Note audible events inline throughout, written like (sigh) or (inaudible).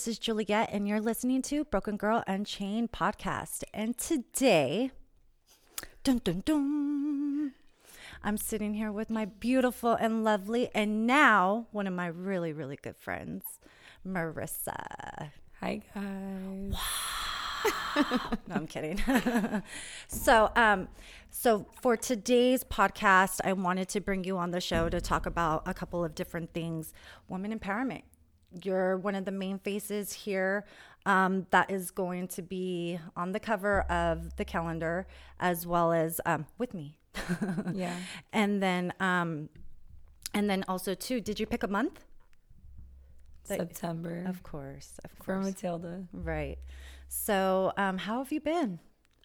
Hey, what's up? This is Juliet, and you're listening to Broken Girl Unchained podcast. And today, dun dun dun, I'm sitting here with my beautiful and lovely, and now one of my really, really good friends, Marissa. Hi, guys. (laughs) no, I'm kidding. (laughs) so, um, so for today's podcast, I wanted to bring you on the show to talk about a couple of different things. Women empowerment. You're one of the main faces here um, that is going to be on the cover of the calendar, as well as um, with me. (laughs) Yeah. And then, um, and then also too. Did you pick a month? September. Of course, of course for. Matilda. Right. So, um, how have you been?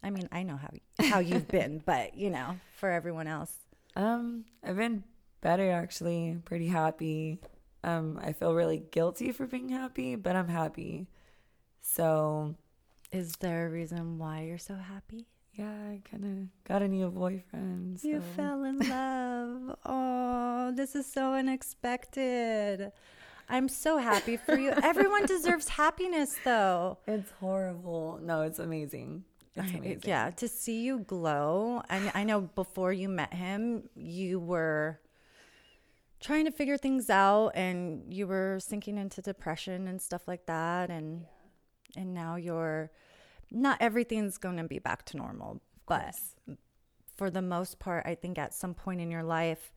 I mean, I know how how you've been, (laughs) but you know, for everyone else. Um, I've been better actually, pretty happy. Um, I feel really guilty for being happy, but I'm happy. So Is there a reason why you're so happy? yeah, I kinda got a new boyfriend. You fell in love. (laughs) oh, this is so unexpected. I'm so happy for you. Everyone (laughs) deserves happiness, though. It's horrible. No, it's amazing. It's I- amazing. Yeah, to see you glow. And I know before you met him, you were trying to figure things out and you were sinking into depression and stuff like that and and now you're not everything's going to be back to normal, but for the most part, I think at some point in your life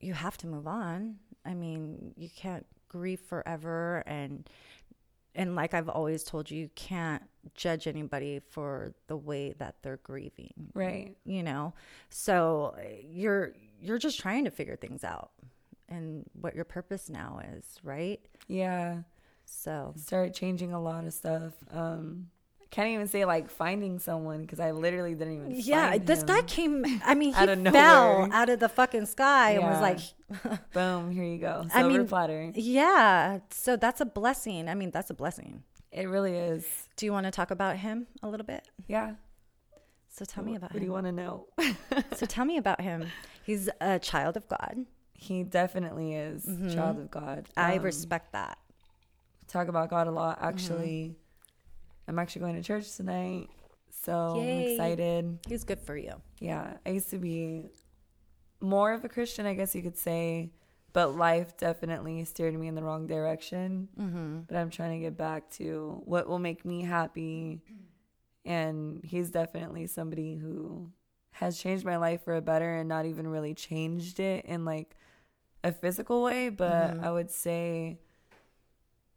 you have to move on. I mean, you can't grieve forever and and like I've always told you, you can't judge anybody for the way that they're grieving. Right. You know? So you're you're just trying to figure things out and what your purpose now is, right? Yeah. So start changing a lot of stuff. Um, I can't even say like finding someone because I literally didn't even. yeah, this him. guy came I mean, he Out of fell nowhere. out of the fucking sky and was like (laughs) Boom, here you go. I Silver mean- platter. Yeah, so that's a blessing. I mean, that's a blessing. It really is. Do you want to talk about him a little bit? Yeah. So tell me What- about What do you want to know? So tell me about him. (laughs) He's a child of God. He definitely is a child of God. Mm-hmm. I Um, respect that. talk about God a lot. Mm-hmm. Actually, I'm actually going to church tonight, so Yay. I'm excited. He's good for you. Yeah, I used to be more of a Christian, I guess you could say, but life definitely steered me in the wrong direction. Mm-hmm. But I'm trying to get back to what will make me happy. And he's definitely somebody who has changed my life for a better and not even really changed it in like a physical way, but Mhm. I would say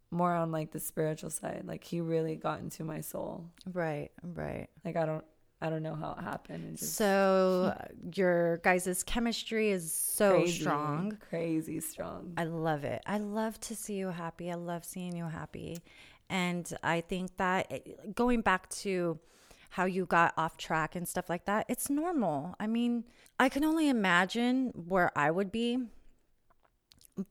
more on like the spiritual side. Like he really got into my soul. Right, right. Like I don't I don't know how it happened. Just So (laughs) your guys' chemistry is so crazy, strong. Crazy strong. I love it. I love to see you happy. I love seeing you happy. And I think that it- going back to how you got off track and stuff like that, it's normal. I mean, I can only imagine where I would be.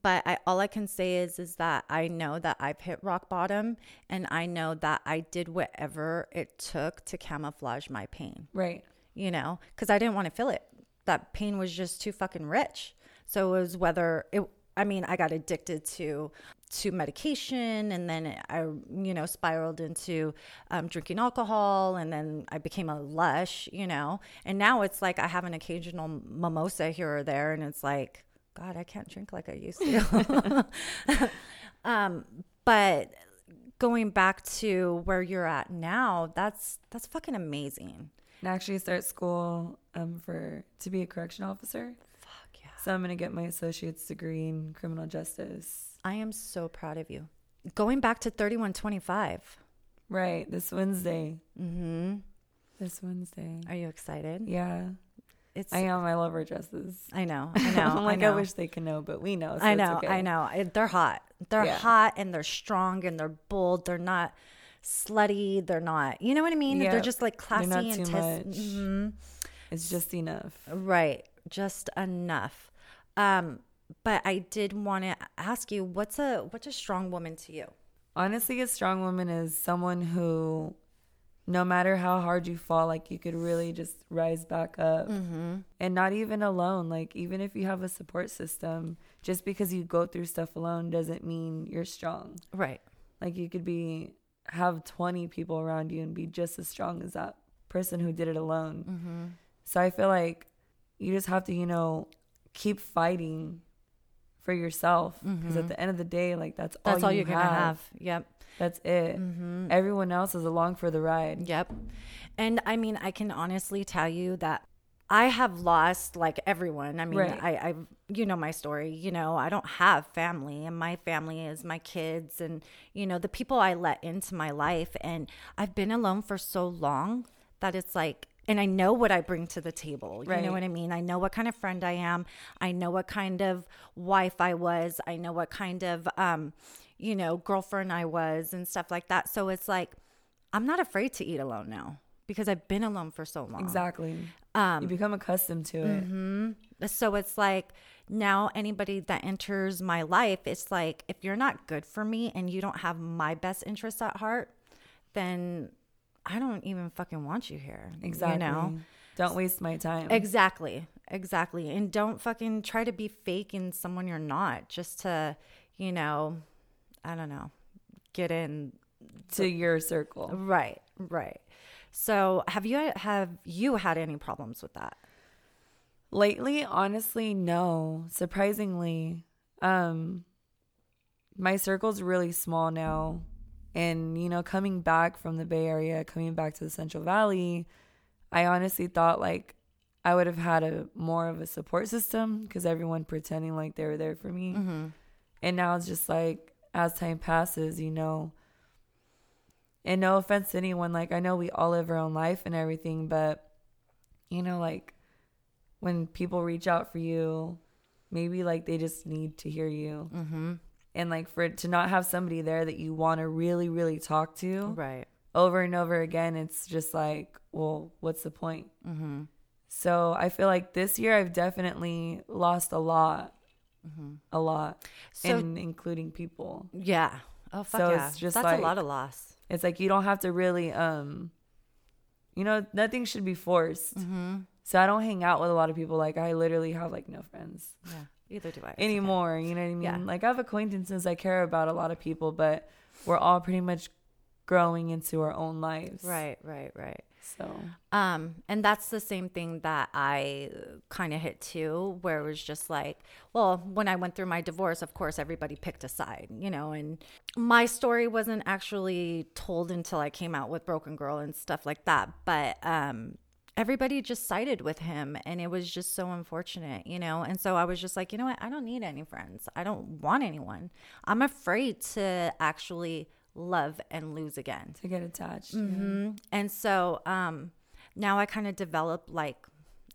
But I, all I can say is is that I know that I've hit rock bottom and I know that I did whatever it took to camouflage my pain Right. you know, because I didn't want to feel it. That pain was just too fucking rich. So it was whether it. I mean, I got addicted to to medication, and then I, you know, spiraled into um, drinking alcohol, and then I became a lush, you know. And now it's like I have an occasional mimosa here or there, and it's like, God, I can't drink like I used to. (laughs) um, but going back to where you're at now, that's that's fucking amazing. And actually start school um for to be a correction officer. Fuck yeah. So I'm gonna get my associate's degree in criminal justice. I am so proud of you. Going back to 3125. Right, this Wednesday. Mm-hmm. This Wednesday. Are you excited? Yeah, It's I know I love our dresses. I know. I know. (laughs) I'm like, I, know. I wish they could know, but we know. So I know. okay. I know. They're hot. They're Yeah. hot and they're strong and they're bold. They're not slutty. They're not. You know what I mean? They're just like classy and too. Mhm. It's just enough. Right. Just enough. Um, but I did want to ask you, what's a what's a strong woman to you? Honestly, a strong woman is someone who, no matter how hard you fall, like you could really just rise back up Mm-hmm. and not even alone. Like, even if you have a support system, just because you go through stuff alone doesn't mean you're strong. Right. Like you could be have 20 people around you and be just as strong as that person who did it alone. Mm-hmm. So I feel like you just have to, you know, keep fighting for yourself because at Mhm. the end of the day, like that's all That's all you you're gonna have. Yep. That's it. Mm-hmm. Everyone else is along for the ride. Yep. And I mean, I can honestly tell you that I have lost like everyone. I mean, Right. I, I, you know, my story, you know, I don't have family and my family is my kids and, you know, the people I let into my life. And I've been alone for so long that it's like, and I know what I bring to the table. You Right. know what I mean? I know what kind of friend I am. I know what kind of wife I was. I know what kind of, um, you know, girlfriend I was and stuff like that. So it's like, I'm not afraid to eat alone now because I've been alone for so long. Exactly. Um, you become accustomed to it. hmm So it's like now anybody that enters my life, it's like if you're not good for me and you don't have my best interests at heart, then I don't even fucking want you here. Exactly. You know? Don't waste my time. Exactly. Exactly. And don't fucking try to be fake in someone you're not just to, you know, I don't know, get in to your circle. Right, right. So, have you have you had any problems with that? Lately, honestly, no. Surprisingly, um my circle's really small now. And you know, coming back from the Bay Area, coming back to the Central Valley, I honestly thought like I would have had a more of a support system because everyone pretending like they were there for me. Mm-hmm. And now it's just like as time passes, you know. And no offense to anyone, like I know we all live our own life and everything, but you know, like when people reach out for you, maybe like they just need to hear you. Mm-hmm. And like for to not have somebody there that you want to really, really talk to Right. over and over again, it's just like, well, what's the point? Mm-hmm. So I feel like this year I've definitely lost a lot, Mm-hmm. a lot, So and including people. yeah. Oh fuck So yeah. it's just That's like- a lot of loss. It's like you don't have to really, um, you know, nothing should be forced. Mm-hmm. So I don't hang out with a lot of people. Like I literally have like no friends Yeah. Either do I. It's okay. anymore. You know what I mean? Yeah. Like I have acquaintances. I care about a lot of people, but we're all pretty much growing into our own lives. Right. Right. Right. So Um, and that's the same thing that I kind of hit too, where it was just like, well, when I went through my divorce, of course, everybody picked a side, you know, and my story wasn't actually told until I came out with Broken Girl and stuff like that. But, um, everybody just sided with him and it was just so unfortunate, you know? And so I was just like, you know what? I don't need any friends. I don't want anyone. I'm afraid to actually love and lose again. to get attached. yeah. hmm And so um, now I kind of develop like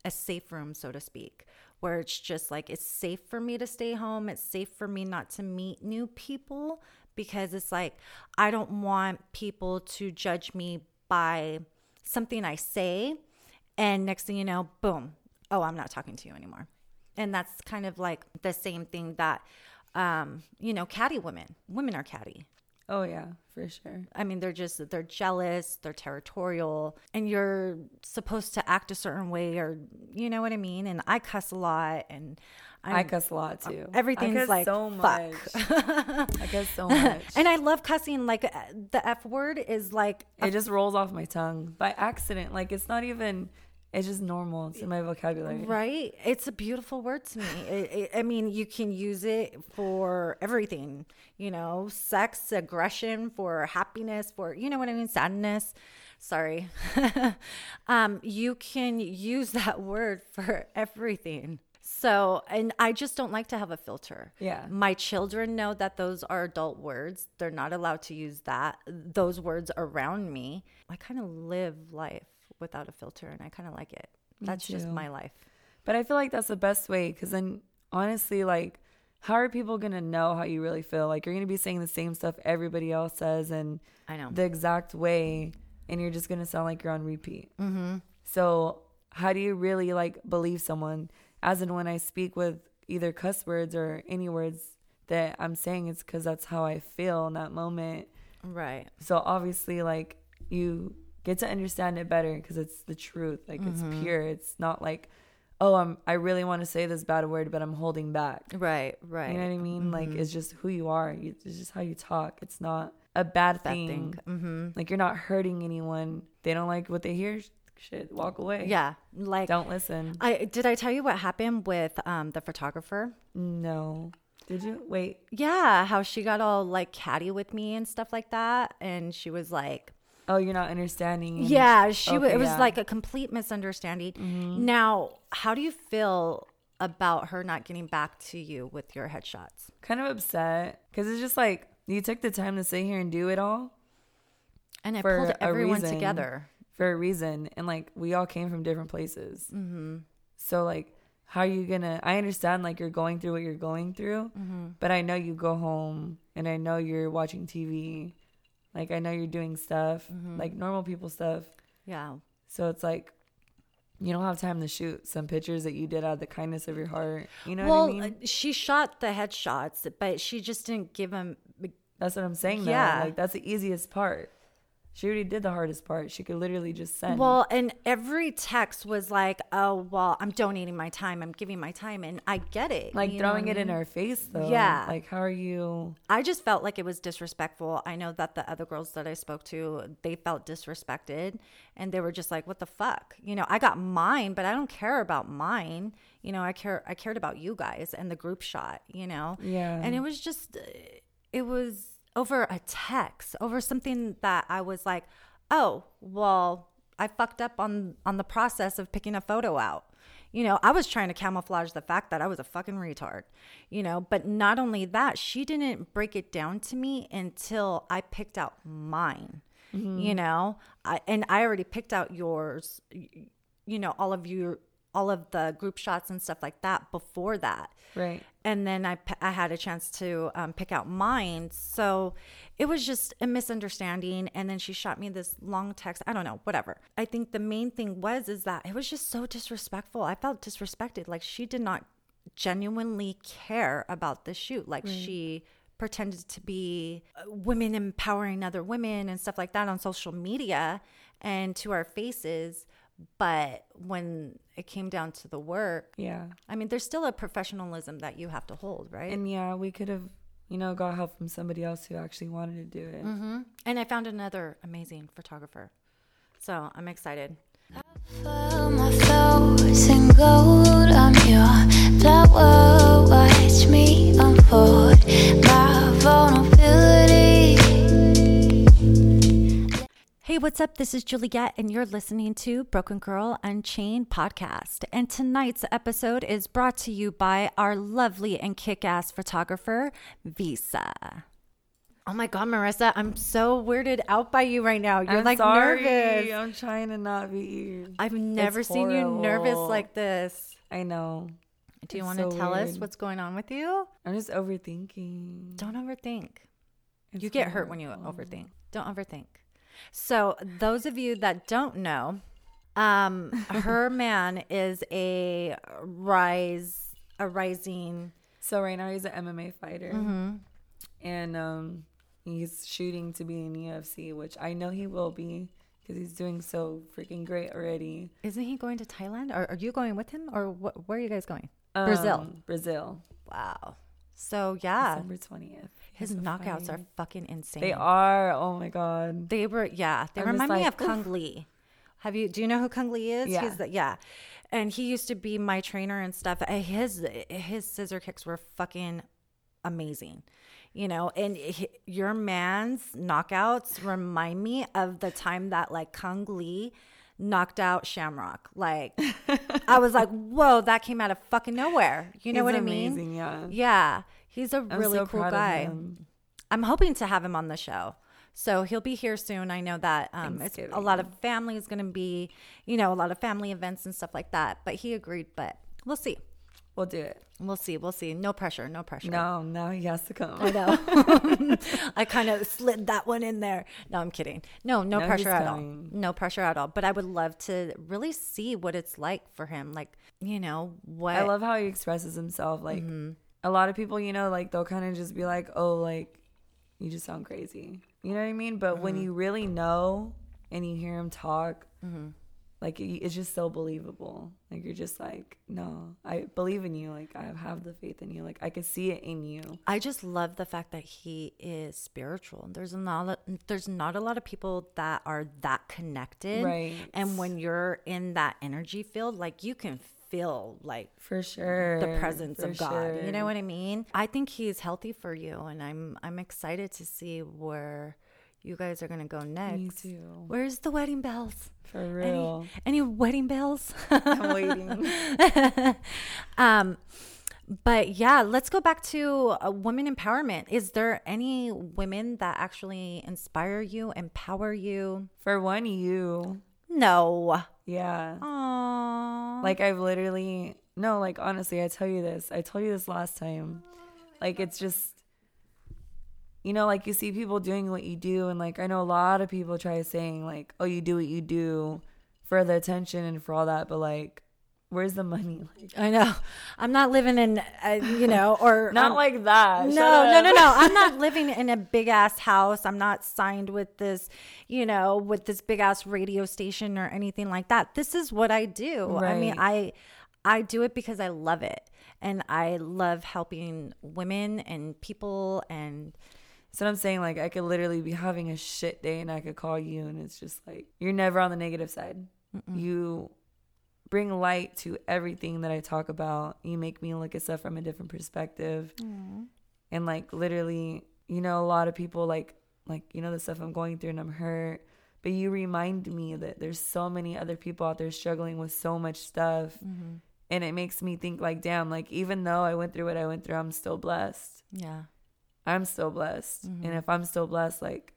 a safe room, so to speak, where it's just like it's safe for me to stay home. It's safe for me not to meet new people because it's like I don't want people to judge me by something I say. And next thing you know, boom, oh, I'm not talking to you anymore. And that's kind of like the same thing that, um, you know, catty women, women are catty. Oh yeah, for sure. I mean, they're just they're jealous, they're territorial, and you're supposed to act a certain way, or you know what I mean. And I cuss a lot, and i I'm, cuss a lot too. everything's I cuss like, so fuck. much. (laughs) I cuss so (laughs) much. and I love cussing. Like uh, the f word is like it just rolls off my tongue by accident. Like it's not even. It's just normal. It's in my vocabulary. right. It's a beautiful word to me. It, it, I mean, you can use it for everything. You know, sex, aggression, for happiness, for you know what I mean, sadness. Sorry. (laughs) um, you can use that word for everything. So, and I just don't like to have a filter. Yeah. My children know that those are adult words. They're not allowed to use that those words around me. I kind of live life without a filter and I kind of like it. That's just my life. But I feel like that's the best way because then honestly, like, how are people gonna know how you really feel? Like you're gonna be saying the same stuff everybody else says and I know. the exact way, and you're just gonna sound like you're on repeat. mm-hmm. So how do you really like believe someone? As in when I speak with either cuss words or any words that I'm saying, it's because that's how I feel in that moment. Right. So obviously, like you get to understand it better because it's the truth. Like Mhm. it's pure. It's not like, oh, I'm I really want to say this bad word, but I'm holding back. Right. Right. You know what I mean? Like Mhm. it's just who you are. You- It's just how you talk. It's not a bad, Bad thing. thing. Mm-hmm. Like you're not hurting anyone. They don't like what they hear. Shit, walk away. Yeah. Like, Don't listen. I did I tell you what happened with um, the photographer? No. Did you? Wait. Yeah, how she got all like catty with me and stuff like that, and she was like, Oh, you're not understanding. Yeah, she Okay, it was yeah. Mm-hmm. like a complete misunderstanding. Now, how do you feel about her not getting back to you with your headshots? Kind of upset because it's just like you took the time to sit here and do it all And I pulled everyone reason. together. for a reason, and like we all came from different places. Mm-hmm. So like, how are you gonna? I understand like you're going through what you're going through, Mm-hmm. but I know you go home and I know you're watching TV. Like I know you're doing stuff Mm-hmm. like normal people stuff. Yeah. So it's like you don't have time to shoot some pictures that you did out of the kindness of your heart. You know well, what I mean? uh, she shot the headshots, but she just didn't give them. That's what I'm saying. Though. yeah. Like that's the easiest part. She already did the hardest part. She could literally just send. Well, and every text was like, "Oh, well, I'm donating my time. I'm giving my time," and I get it. like throwing it I in her face though. Yeah. Like how are you? I just felt like it was disrespectful. I know that the other girls that I spoke to, they felt disrespected and they were just like, "What the fuck?" You know, I got mine, but I don't care about mine. You know, I care I cared about you guys and the group shot, you know. Yeah. And it was just it was over a text, over something that I was like, "Oh, well, I fucked up on on the process of picking a photo out." You know, I was trying to camouflage the fact that I was a fucking retard, you know, but not only that, she didn't break it down to me until I picked out mine, mm-hmm. you know, I, and I already picked out yours, you know, all of your, all of the group shots and stuff like that before that Right. and then I, I had a chance to um, pick out mine. So it was just a misunderstanding. And then she shot me this long text. I don't know, whatever. I think the main thing was is that it was just so disrespectful. I felt disrespected. Like she did not genuinely care about the shoot. Like she pretended to be uh, women empowering other women and stuff like that on social media and to our faces. But when it came down to the work, Yeah. I mean, there's still a professionalism that you have to hold, right? And yeah, we could have, you know, got help from somebody else who actually wanted to do it. hmm And I found another amazing photographer. So I'm excited. My flowers in gold. I'm your flower. Watch me unfold my vulnerability. Hey, what's up? This is Juliet, and you're listening to Broken Girl Unchained podcast. And tonight's episode is brought to you by our lovely and kick ass photographer, Visa. Oh my God, Marissa, I'm so weirded out by you right now. You're I'm like sorry. nervous. I'm trying to not be. I've never seen you nervous like this. I know. Do you It's want to so tell us what's going on with you? I'm just overthinking. Don't overthink. you It's get hurt when you overthink. Don't overthink. So, those of you that don't know, um, her (laughs) man is a rise, a rising. So right now he's an MMA fighter, Mm-hmm. and um, he's shooting to be in UFC, which I know he will be because he's doing so freaking great already. Isn't he going to Thailand? Or are you going with him? Or wh- where are you guys going? Brazil. Um, Brazil. Wow. So yeah, December twentieth. His knockouts are fucking insane. They are. Oh my god. They were, yeah. They I'm remind me of Cung Le. Have you? Do you know who Cung Le is? Yeah. He's the, yeah. And he used to be my trainer and stuff. Uh, His his scissor kicks were fucking amazing. You know, and he, your man's knockouts remind me of the time that like Cung Le knocked out Shamrock. Like (laughs) I was like, whoa, that came out of fucking nowhere. You know He's what I mean? yeah. Yeah. He's a I'm really so cool guy. I'm hoping to have him on the show. So he'll be here soon. I know that um, a lot of family is going to be, you know, a lot of family events and stuff like that. But he agreed. But we'll see. We'll do it. We'll see. We'll see. No pressure. No pressure. No, now he has to come. I know. (laughs) (laughs) I kind of slid that one in there. No, I'm kidding. No, no, No, pressure at all. No pressure at all. But I would love to really see what it's like for him. Like, you know, what. I love how he expresses himself. Like Mm-hmm. A lot of people, you know, like they'll kind of just be like, "Oh, like you just sound crazy." You know what I mean? But Mm-hmm. when you really know and you hear him talk, like it- it's just so believable. Like you're just like, no, I believe in you. Like I have the faith in you. Like I could see it in you. I just love the fact that he is spiritual. There's not there's not a lot of people that are that connected. Right. And when you're in that energy field, like you can feel like For sure. the presence For of God. sure. You know what I mean? I think he's healthy for you and I'm I'm excited to see where you guys are gonna go next. Me too. Where's the wedding bells? For real. Any, any wedding bells? I'm (laughs) waiting. (laughs) um but yeah let's go back to uh, women empowerment is there any women that actually inspire you empower you For one, you. No Yeah. Aww. Like I've literally no, like honestly, I tell you this. I told you this last time. Like it's just you know, like you see people doing what you do and like I know a lot of people try saying like, "Oh, you do what you do for the attention and for all that," but like where's the money? (laughs) Like i know i'm not living in uh, you know (laughs) or not um, like that. no, no, no, no. (laughs) I'm not living in a big ass house. I'm not signed with this, you know, with this big ass radio station or anything like that. This is what I do. I mean, I I do it because I love it. And I love helping women and people and So I'm saying like I could literally be having a shit day and I could call you and it's just like you're never on the negative side. You bring light to everything that I talk about. You make me look at stuff from a different perspective. Mm-hmm. And like literally, you know, a lot of people like like you know the stuff I'm going through and I'm hurt, but you remind me that there's so many other people out there struggling with so much stuff. Mm-hmm. And it makes me think like damn, like even though I went through what I went through, I'm still blessed. yeah. I'm still blessed. And mm-hmm. if I'm still blessed, like,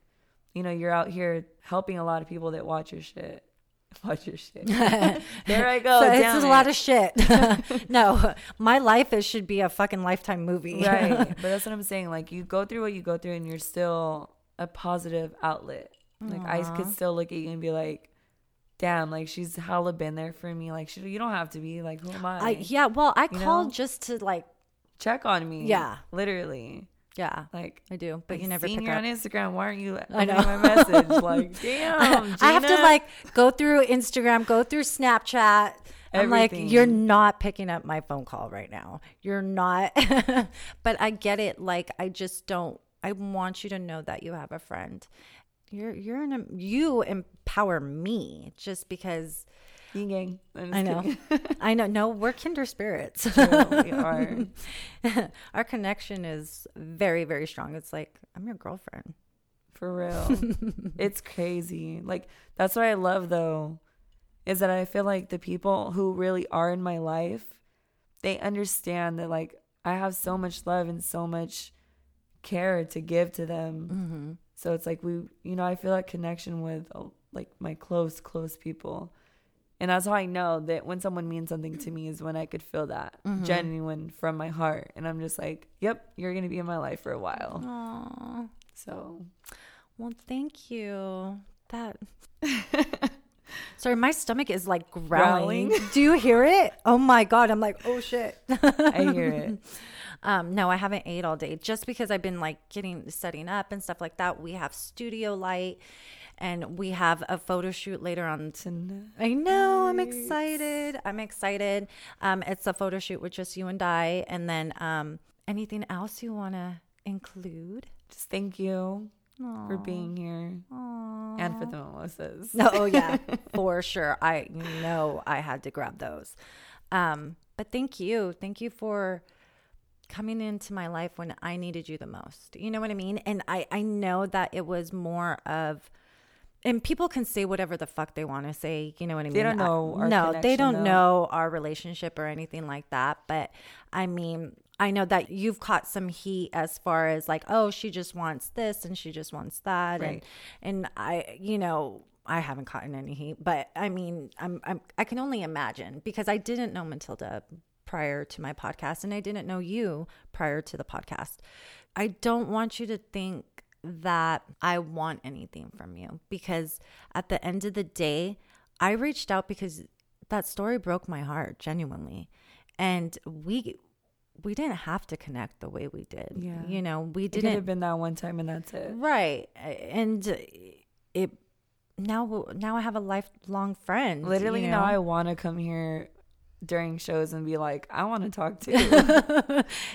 you know, you're out here helping a lot of people that watch your shit. (laughs) Watch your shit. (laughs) there I go. so it's a it. lot of shit. (laughs) no, my life is should be a fucking lifetime movie. right. But that's what I'm saying. Like, you go through what you go through, and you're still a positive outlet. Like, I could still look at you and be like, damn, like, she's hella been there for me. Like, she, you don't have to be. Like, who am I? I, yeah, well, I You called know? just to like, Check on me. Yeah. Literally. Yeah, Like, I do, but I you never seen pick you up. on Instagram. Why aren't you I know. my message? (laughs) Like, damn. (laughs) I have to like go through Instagram, go through Snapchat. I'm like, Everything. you're not picking up my phone call right now. You're not. (laughs) but I get it. Like, I just don't. I want you to know that you have a friend. You're you're in a you empower me just because Yin yang. I know. (laughs) I know. No, we're kinder spirits. we (laughs) are. Our connection is very very strong. It's like I'm your girlfriend. For real. (laughs) it's crazy. Like that's what I love though is that I feel like the people who really are in my life, they understand that like I have so much love and so much care to give to them. Mm-hmm. So it's like we, you know, I feel that connection with like my close, close people. And that's how I know that when someone means something to me is when I could feel that Mm-hmm. genuine from my heart. And I'm just like, yep, you're going to be in my life for a while. Aww. So Well, thank you. That. (laughs) Sorry, my stomach is like growling. Growling? Do you hear it? Oh my god! I'm like, oh shit. I hear it. (laughs) Um, no, I haven't ate all day just because I've been like getting setting up and stuff like that. We have studio light, and we have a photo shoot later on Tonight. I know. I'm excited. I'm excited. Um, it's a photo shoot with just you and I. And then um, anything else you want to include? Just thank you for being here and for the mimosas. No, oh yeah, (laughs) for sure. I know I had to grab those. Um, but thank you. Thank you for coming into my life when I needed you the most. You know what I mean? And I, I know that it was more of and people can say whatever the fuck they want to say. You know what I mean? They don't know I- no, they don't though. know our relationship or anything like that. But I mean, I know that you've caught some heat as far as like, oh, she just wants this and she just wants that, Right. and and I, you know, I haven't caught any heat, but I mean, I'm, I'm I can only imagine because I didn't know Matilda prior to my podcast, and I didn't know you prior to the podcast. I don't want you to think that I want anything from you because at the end of the day, I reached out because that story broke my heart genuinely. And we we didn't have to connect the way we did. Yeah. You know, we It could didn't have been that one time and that's it. Right. And it now now I have a lifelong friend. Literally, you now? I want to come here during shows and be like, I want to talk (laughs) too.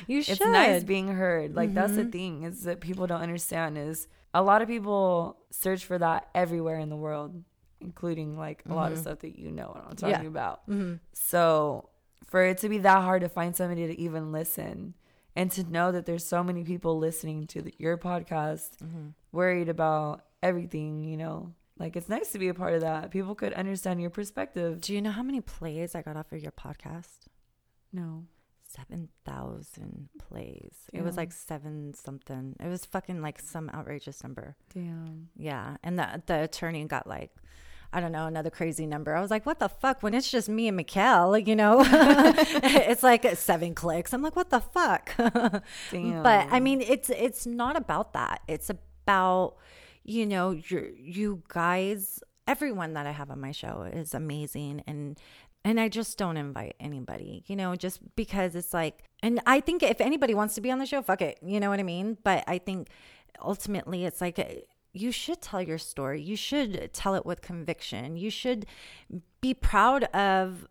you should. it's nice being heard. Like that's Mm-hmm. the thing is that people don't understand is a lot of people search for that everywhere in the world, including like a lot of stuff that you know what I'm talking Mm-hmm. Yeah. about. Mm-hmm. So for it to be that hard to find somebody to even listen and to know that there's so many people listening to the, your podcast, Mm-hmm. worried about everything, you know, like it's nice to be a part of that. People could understand your perspective. Do you know how many plays I got off of your podcast? No. Seven thousand plays. It was like seven something. It was fucking like some outrageous number. Damn. Yeah, and the the attorney got like. I don't know, another crazy number. I was like, what the fuck? When it's just me and Mikkel, you know, (laughs) (laughs) it's like seven clicks. I'm like, what the fuck? Damn. (laughs) But I mean, it's it's not about that. It's about you know you you guys. Everyone that I have on my show is amazing, and and I just don't invite anybody. You know, just because it's like, and I think if anybody wants to be on the show, fuck it. You know what I mean? But I think ultimately, it's like. Eh, you should tell your story. You should tell it with conviction. You should be proud of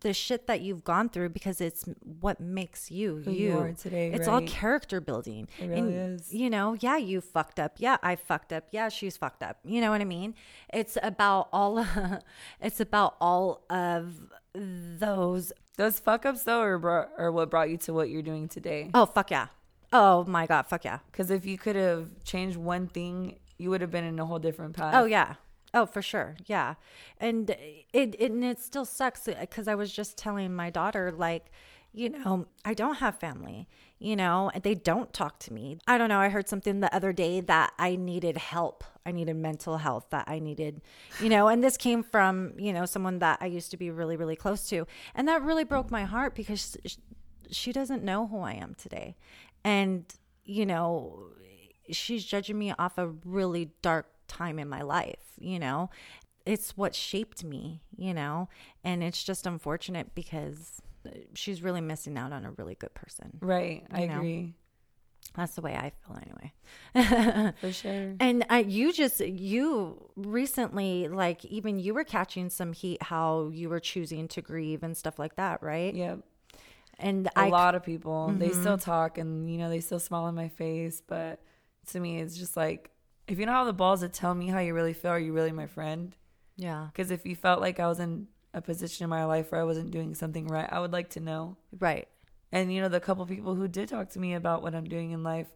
the shit that you've gone through because it's what makes you Who you, you are today, It's all character building. It really is. You know, yeah, you fucked up. Yeah, I fucked up. Yeah, she's fucked up. You know what I mean? It's about all. (laughs) it's about all of those. Those fuck ups though or bro- are what brought you to what you're doing today. Oh fuck yeah. Oh my god, fuck yeah. Because if you could have changed one thing, you would have been in a whole different path. Oh yeah. Oh, for sure. Yeah. And it, it and it still sucks uh, because I was just telling my daughter like, you know, I don't have family, you know, and they don't talk to me. I don't know. I heard something the other day that I needed help. I needed mental health, that I needed, you know, and this came from, you know, someone that I used to be really, really close to. And that really broke my heart because sh- she doesn't know who I am today. And, you know, she's judging me off a really dark time in my life, you know? It's what shaped me, you know? And it's just unfortunate because she's really missing out on a really good person. Right. I know. agree. That's the way I feel anyway. (laughs) For sure. And uh, you just, you recently, like, even you were catching some heat how you were choosing to grieve and stuff like that, right? Yep. And A I, lot of people, they Mm-hmm. still talk and, you know, they still smile in my face. But to me, it's just like, if you don't have the balls to tell me how you really feel, are you really my friend? yeah, Because if you felt like I was in a position in my life where I wasn't doing something right, I would like to know. right. And you know, the couple people who did talk to me about what I'm doing in life,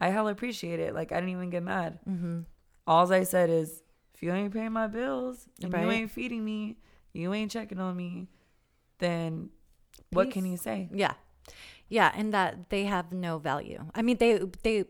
I hell appreciate it. Like I didn't even get mad. Mm-hmm. All I said is, if you ain't paying my bills and you ain't feeding me, you ain't checking on me, then what can you say? Yeah. Yeah, and that they have no value. I mean, they they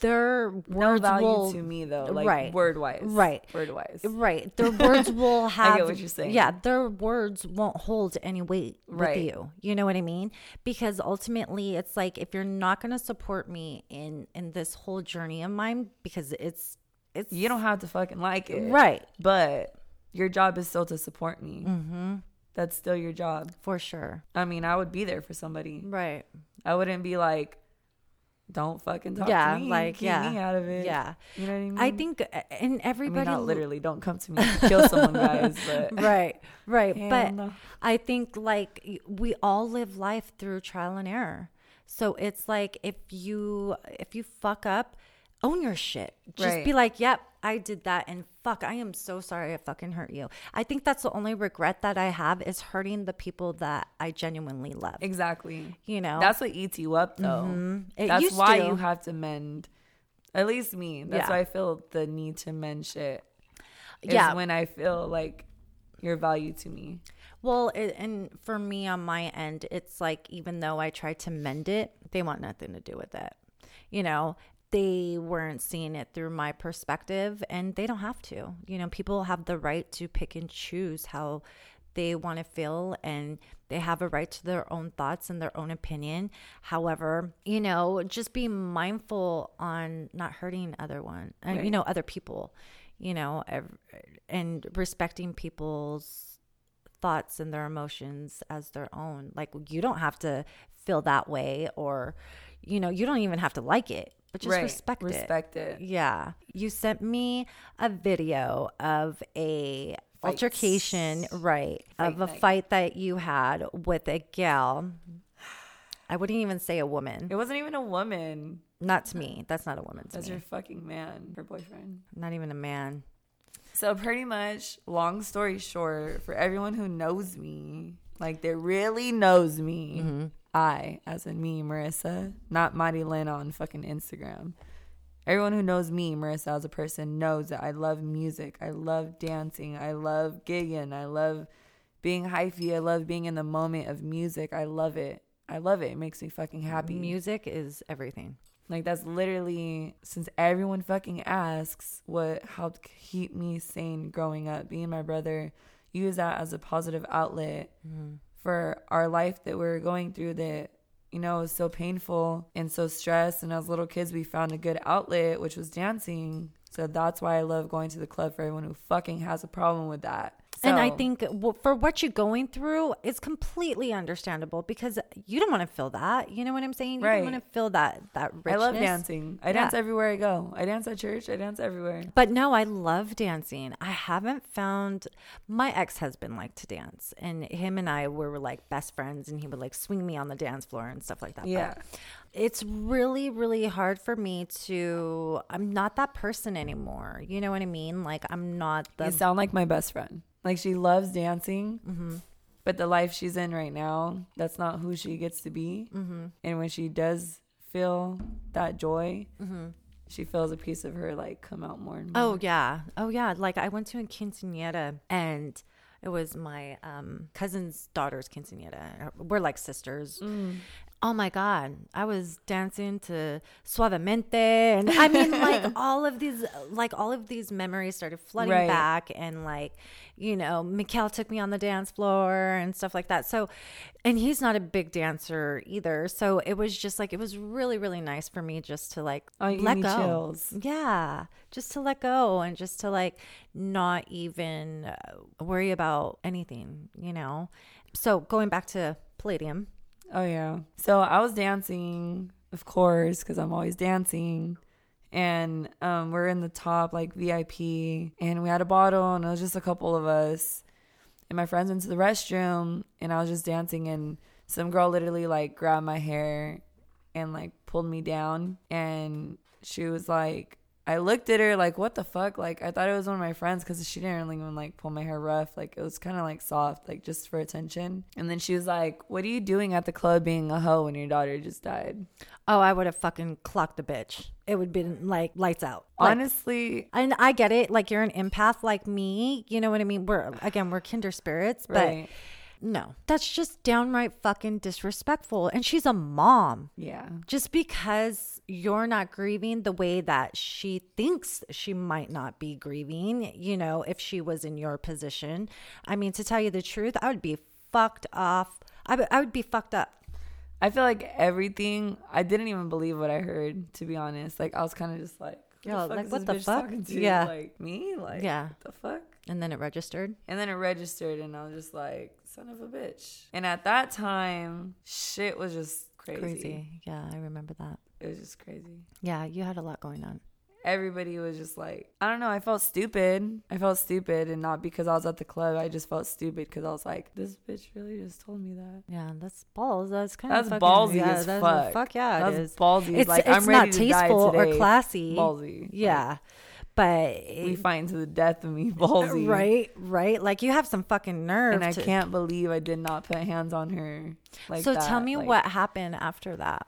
their words No value will to me though, like Right. word wise, Right. Word wise, right. Their words (laughs) will have. I get what you're saying. Yeah, their words won't hold any weight Right. with you. You know what I mean? Because ultimately, it's like if you're not going to support me in in this whole journey of mine, because it's it's You don't have to fucking like it, right But your job is still to support me. Mm-hmm. That's still your job. for sure. I mean, I would be there for somebody. Right. I wouldn't be like, don't fucking talk Yeah, to me. like, Keep yeah. me out of it. Yeah. You know what I mean? I think, uh, and I mean, everybody not literally. Don't come to me to kill (laughs) someone, guys. But (laughs) right right but no. i think like we all live life through trial and error so it's like if you if you fuck up own your shit just Right. be like yep i did that and fuck i am so sorry i fucking hurt you i think that's the only regret that i have is hurting the people that i genuinely love exactly. you know That's what eats you up, though. Mhm. It That's why to. you have to mend. At least me. That's Yeah. why I feel the need to mend shit. Is Yeah. when I feel like your value to me. Well, it, and for me on my end, it's like even though I try to mend it, they want nothing to do with it. You know, they weren't seeing it through my perspective, and they don't have to. You know, people have the right to pick and choose how they want to feel, and they have a right to their own thoughts and their own opinion. However, you know, just be mindful on not hurting other one, and you know, other people. You know, and respecting people's thoughts and their emotions as their own. Like you don't have to feel that way or you know, you don't even have to like it, but just Right. respect, it. Respect it. Yeah. You sent me a video of a Fights. altercation, right, Fight of a night. fight that you had with a gal. I wouldn't even say a woman. It wasn't even a woman. Not to me. That's not a woman to That's me. your fucking man, her boyfriend. Not even a man. So pretty much, long story short, for everyone who knows me, like that really knows me, Mm-hmm. I, as in me, Marissa, not Mighty Lynn on fucking Instagram. Everyone who knows me, Marissa, as a person, knows that I love music. I love dancing. I love gigging. I love being hyphy. I love being in the moment of music. I love it. I love it. It makes me fucking happy. Music is everything. Like that's literally since everyone fucking asks what helped keep me sane growing up. And my brother use that as a positive outlet mm-hmm. For our life that we're going through that you know is so painful and so stressed and as little kids we found a good outlet which was dancing. So that's why I love going to the club for everyone who fucking has a problem with that. And I think for what you're going through, it's completely understandable because you don't want to feel that. You know what I'm saying? You Right. don't want to feel that that richness. I love dancing. I dance everywhere I go. I dance at church. I dance everywhere. But no, I love dancing. I haven't found my ex husband liked to dance, and him and I were like best friends, and he would like swing me on the dance floor and stuff like that. But Yeah. it's really, really hard for me to. I'm not that person anymore. You know what I mean? Like I'm not the You sound like my best friend. Like she loves dancing, Mm-hmm. but the life she's in right now, that's not who she gets to be. Mm-hmm. And when she does feel that joy, she feels a piece of her like come out more and more. Oh yeah, oh yeah. Like I went to a quinceanera and. It was my um, cousin's daughter's quinceanera. We're like sisters. Mm. Oh my God. I was dancing to Suavemente. And I mean, (laughs) like all of these, like all of these memories started flooding Right. back. And like, you know, Mikhail took me on the dance floor and stuff like that. So, and he's not a big dancer either. So it was just like, it was really, really nice for me just to like Oh, let go. chills. Yeah. Just to let go and just to like not even uh, worry about anything, you know? So going back to Palladium. Oh yeah. So I was dancing, of course, because I'm always dancing. And um, we're in the top like VIP, and we had a bottle, and it was just a couple of us. And my friends went to the restroom, and I was just dancing, and some girl literally like grabbed my hair and like pulled me down, and she was like. I looked at her like, what the fuck? Like, I thought it was one of my friends because she didn't really even like pull my hair rough. Like, it was kind of like soft, like just for attention. And then she was like, what are you doing at the club being a hoe when your daughter just died? Oh, I would have fucking clocked the bitch. It would have been like lights out. Like, Honestly, and I get it. Like you're an empath like me. You know what I mean? We're again, we're kinder spirits, but right. No, that's just downright fucking disrespectful. And she's a mom. Yeah. Just because you're not grieving the way that she thinks she might not be grieving, you know, if she was in your position. I mean, to tell you the truth, I would be fucked off. I would- I would be fucked up. I feel like everything, I didn't even believe what I heard, to be honest. Like, I was kind of just like, Yeah, like, what the fuck? Yeah. Like, me? Like, Yeah. what the fuck? And then it registered. And then it registered, and I was just like, son of a bitch. And at that time, shit was just crazy. Crazy. Yeah, I remember that. It was just crazy. Yeah, you had a lot going on. Everybody was just like, I don't know. I felt stupid. I felt stupid, and not because I was at the club. I just felt stupid because I was like, this bitch really just told me that. Yeah, that's balls. That's kind That's of ballsy yeah, as that's- fuck. Fuck yeah, it That's is. ballsy. It's like it's I'm ready not to tasteful or classy. Ballsy. Yeah, but we fight to the death of me, (laughs) ballsy. right, right. Like you have some fucking nerve. And I to- can't believe I did not put hands on her. Like so tell me Like, what happened after that.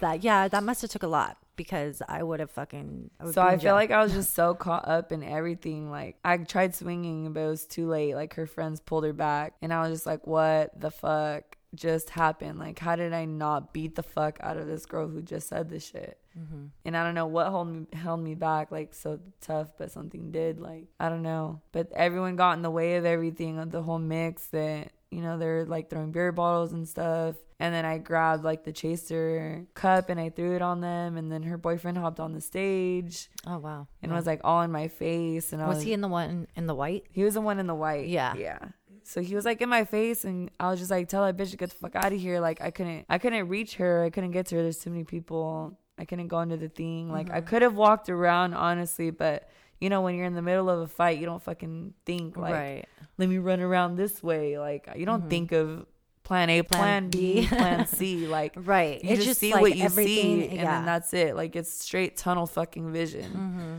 That yeah, that must have took a lot because I would have fucking. I would So I feel like I was just (laughs) so caught up in everything. Like I tried swinging, but it was too late. Like her friends pulled her back, and I was just like, "What the fuck just happened? Like, how did I not beat the fuck out of this girl who just said this shit?" Mm-hmm. And I don't know what held me held me back like so tough, but something did. Like I don't know, but everyone got in the way of everything of the whole mix. That you know they're like throwing beer bottles and stuff. And then I grabbed like the chaser cup and I threw it on them. And then her boyfriend hopped on the stage Oh wow. and Yeah. was like all in my face. And I was was, he in the one in the white? he was the one in the white. Yeah. yeah. So he was like in my face, and I was just like, "Tell that bitch to get the fuck out of here!" Like I couldn't, I couldn't reach her. I couldn't get to her. There's too many people. I couldn't go into the thing. Like I mm-hmm. could have walked around, honestly, but you know, when you're in the middle of a fight, you don't fucking think like, right. "Let me run around this way." Like you don't mm-hmm. think of plan A, plan, Plan B, (laughs) plan (laughs) C. Like Right. you it's just, just see like what you see, and yeah. then that's it. Like it's straight tunnel fucking vision, mm-hmm.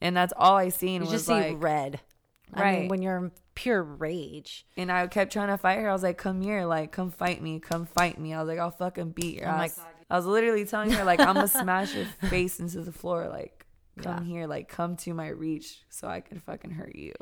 and that's all I seen you was just see like red. I Right. mean, when you're in pure rage. And I kept trying to fight her. I was like, "Come here, like, come fight me, come fight me." I was like, "I'll fucking beat your Oh ass." I was literally telling her, like, "I'm gonna (laughs) smash your face into the floor. Like, come Yeah. here, like, come to my reach, so I can fucking hurt you."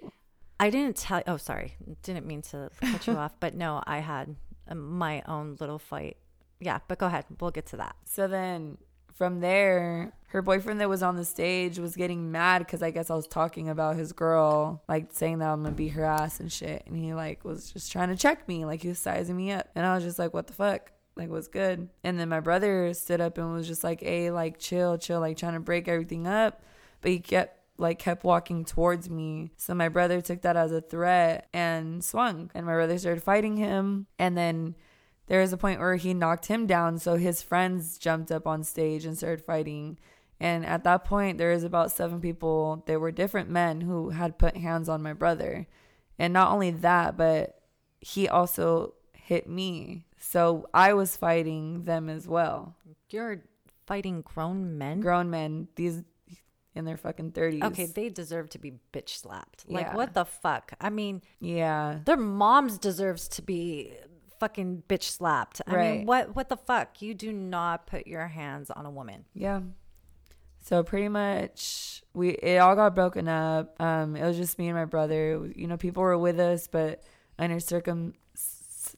I didn't tell. Oh, sorry. Didn't mean to cut you (laughs) off, but no, I had um, my own little fight. Yeah, but go ahead. We'll get to that. So then from there, her boyfriend that was on the stage was getting mad because I guess I was talking about his girl, like saying that I'm gonna beat her ass and shit. And he like was just trying to check me, like he was sizing me up. And I was just like, what the fuck? Like, was good? And then my brother stood up and was just like, hey, like, chill, chill, like trying to break everything up. But he kept like kept walking towards me. So my brother took that as a threat and swung. And my brother started fighting him. And then there was a point where he knocked him down so his friends jumped up on stage and started fighting and at that point there was about seven people they were different men who had put hands on my brother and not only that but he also hit me so i was fighting them as well You're fighting grown men. grown men these in their fucking 30s Okay, they deserve to be bitch slapped. Like Yeah. what the fuck? I mean, yeah their moms deserves to be fucking bitch slapped. I mean, what what the fuck? You do not put your hands on a woman. Yeah. So pretty much we it all got broken up. Um it was just me and my brother. You know, people were with us, but under circum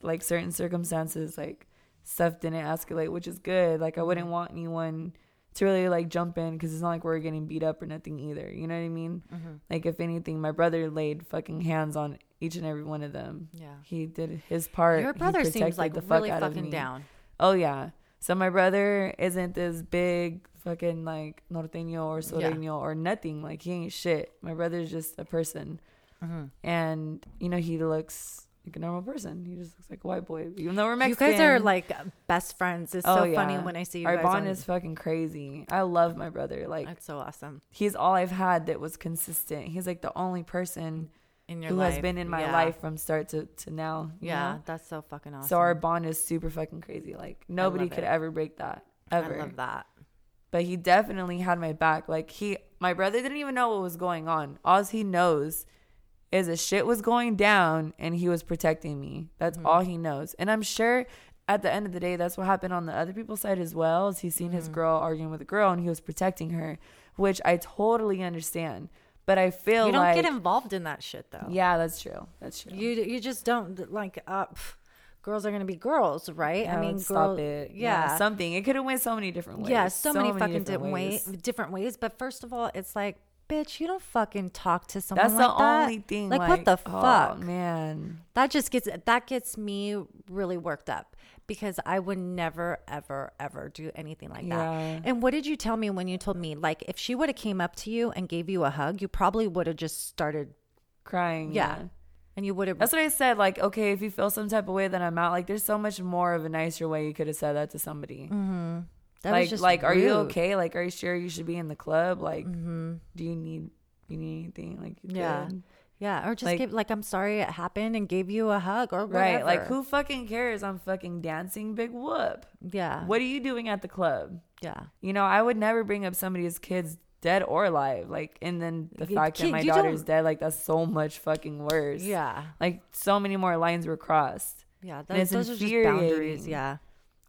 like certain circumstances like stuff didn't escalate, which is good. Like I wouldn't want anyone to really like jump in cuz it's not like we're getting beat up or nothing either. You know what I mean? Like if anything, my brother laid fucking hands on each and every one of them. Yeah. He did his part. Your brother seems like the fuck really fucking down. Oh yeah. So my brother isn't this big fucking like norteño or sureño or nothing. Like he ain't shit. My brother's just a person, Mm-hmm. and you know he looks like a normal person. He just looks like a white boy, even though we're Mexican. You guys are like best friends. It's oh, so funny when I see you Oh, Our guys. bond on- is fucking crazy. I love my brother. Like That's so awesome he's all I've had that was consistent. He's like the only person in your who life. has been in my Yeah. life from start to to now. Yeah, know? that's so fucking awesome. So our bond is super fucking crazy. Like nobody could it. ever break that ever. I love that. But he definitely had my back. Like he, my brother didn't even know what was going on. All he knows is a shit was going down, and he was protecting me. That's Mm-hmm. all he knows. And I'm sure at the end of the day, that's what happened on the other people's side as well. Is he seen his Mm-hmm. girl arguing with a girl, and he was protecting her, which I totally understand. But I feel You don't like get involved in that shit though. yeah, that's true. That's true. You you just don't like uh pff, girls are gonna be girls, right? Yeah, I mean, girl, stop it. Yeah. something. It could have went so many different ways. yeah, so, many fucking different different ways. different ways. But first of all, it's like, bitch, you don't fucking talk to someone That's like the that. only thing. Like, what the oh, fuck? man? That just gets that gets me really worked up because I would never ever ever do anything like Yeah. that. And what did you tell me when you told me like if she would have came up to you and gave you a hug, you probably would have just started Crying. yeah. And you would have That's what I said. Like, okay, if you feel some type of way, then I'm out. Like, there's so much more of a nicer way you could have said that to somebody. Mm-hmm. That was like, just like, are you okay? Like, are you sure you should be in the club? Like, do you need you need anything? Like, Mm-hmm. Yeah. good? Yeah, or just Like- give like I'm sorry it happened and gave you a hug or whatever. right. Like, who fucking cares? I'm fucking dancing. Big whoop. Yeah. What are you doing at the club? Yeah. You know, I would never bring up somebody's kids dead or alive. Like, and then the You fact that my daughter's dead, like, that's so much fucking worse. Yeah. Like, so many more lines were crossed. Yeah. And Those, are just boundaries. Yeah.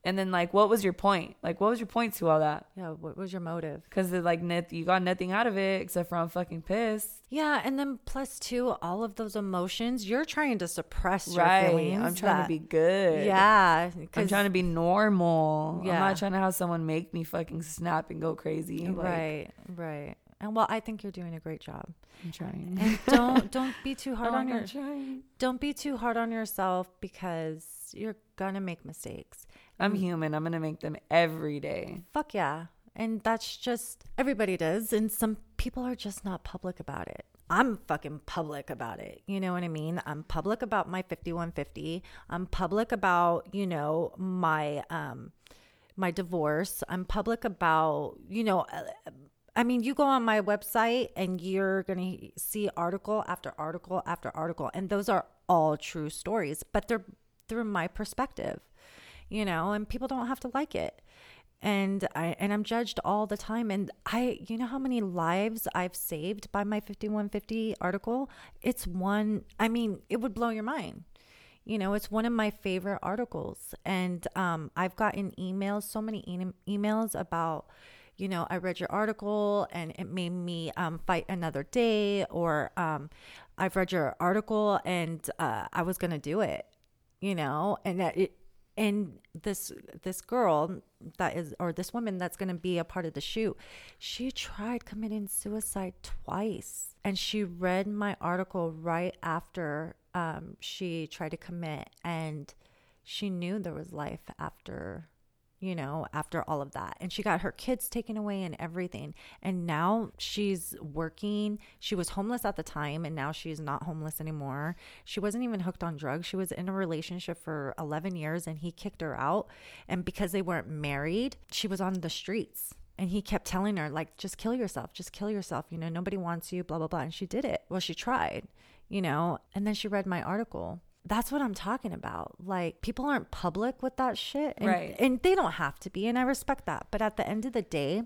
And then, like, what was your point? Like, what was your point to all that? Yeah. What was your motive? Because like net, you got nothing out of it except for I'm fucking pissed. Yeah, and then plus two, all of those emotions, you're trying to suppress your Right. feelings. I'm trying that- to be good. Yeah. I'm trying to be normal. Yeah. I'm not trying to have someone make me fucking snap and go crazy. Like, Right. Right. And well, I think you're doing a great job. I'm trying. And don't don't be too (laughs) hard Oh, on your trying. don't be too hard on yourself because you're gonna make mistakes. I'm human. I'm gonna make them every day. Fuck yeah. And that's just everybody does and some people are just not public about it. I'm fucking public about it. You know what I mean? I'm public about my 5150. I'm public about, you know, my um my divorce. I'm public about, you know, uh, I mean, you go on my website and you're going to see article after article after article and those are all true stories, but they're through my perspective. You know, and people don't have to like it. And I and I'm judged all the time. And I you know how many lives I've saved by my 5150 article? It's one I mean it would blow your mind. You know it's one of my favorite articles. And um, I've gotten emails so many e- emails about you know I read your article and it made me um, fight another day or um, I've read your article and uh, I was gonna do it you know? And that it and this this girl that is or this woman that's going to be a part of the shoot she tried committing suicide twice. And she read my article right after um, she tried to commit and she knew there was life after you know, after all of that. And she got her kids taken away and everything. And now she's working. She was homeless at the time and now she's not homeless anymore. She wasn't even hooked on drugs. She was in a relationship for 11 years and he kicked her out. And because they weren't married, she was on the streets. And he kept telling her, like, just kill yourself, just kill yourself. You know, nobody wants you, blah, blah, blah. And she did it. Well, she tried, you know, and then she read my article that's what I'm talking about. Like people aren't public with that shit. And, Right. And they don't have to be. And I respect that. But at the end of the day,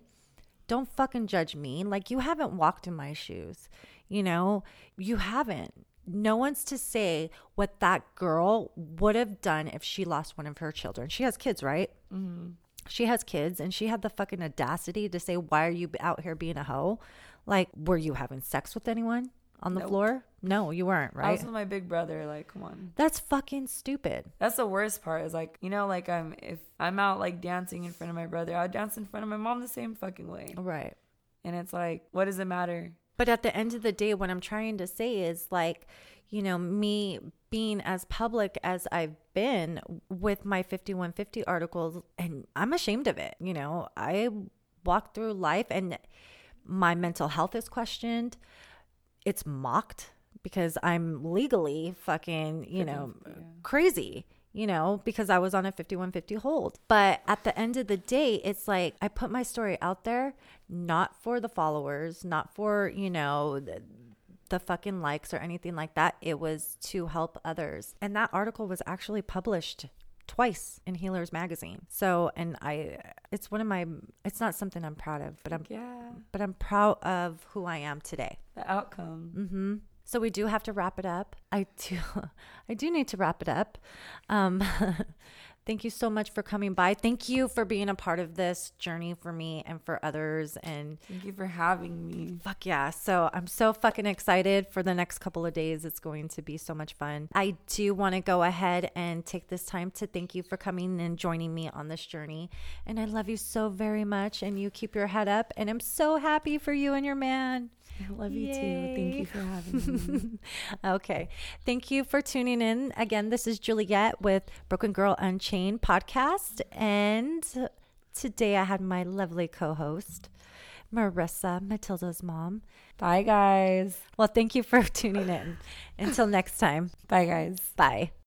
don't fucking judge me. Like you haven't walked in my shoes. You know, you haven't. No one's to say what that girl would have done if she lost one of her children. She has kids, right? Mm-hmm. She has kids and she had the fucking audacity to say, Why are you out here being a hoe? Like, were you having sex with anyone on the Nope. floor? No, you weren't, right? I was with my big brother. Like, come on. That's fucking stupid. That's the worst part. Is like, you know, like I'm if I'm out like dancing in front of my brother, I would dance in front of my mom the same fucking way. Right. And it's like, what does it matter? But at the end of the day, what I'm trying to say is like, you know, me being as public as I've been with my 5150 articles, and I'm ashamed of it. You know, I walk through life and my mental health is questioned, it's mocked because I'm legally fucking, you know, crazy. You know, because I was on a 5150 hold. But at the end of the day, it's like I put my story out there, not for the followers, not for, you know, the, the fucking likes or anything like that. It was to help others. And that article was actually published twice in Healers magazine. So, and I it's one of my it's not something I'm proud of, but I'm Yeah. but I'm proud of who I am today. The outcome. Mm-hmm. So we do have to wrap it up. I do, (laughs) I do need to wrap it up. Um, (laughs) thank you so much for coming by. Thank you for being a part of this journey for me and for others. And Thank you for having me. fuck yeah! So I'm so fucking excited for the next couple of days. It's going to be so much fun. I do want to go ahead and take this time to thank you for coming and joining me on this journey. And I love you so very much. And you keep your head up. And I'm so happy for you and your man. I love you too. Thank you for having me. (laughs) okay. Thank you for tuning in. Again, this is Juliet with Broken Girl Unchained podcast. And today I had my lovely co host, Marissa, Matilda's mom. Bye guys. Well, thank you for (laughs) tuning in. Until next time, Bye guys. bye.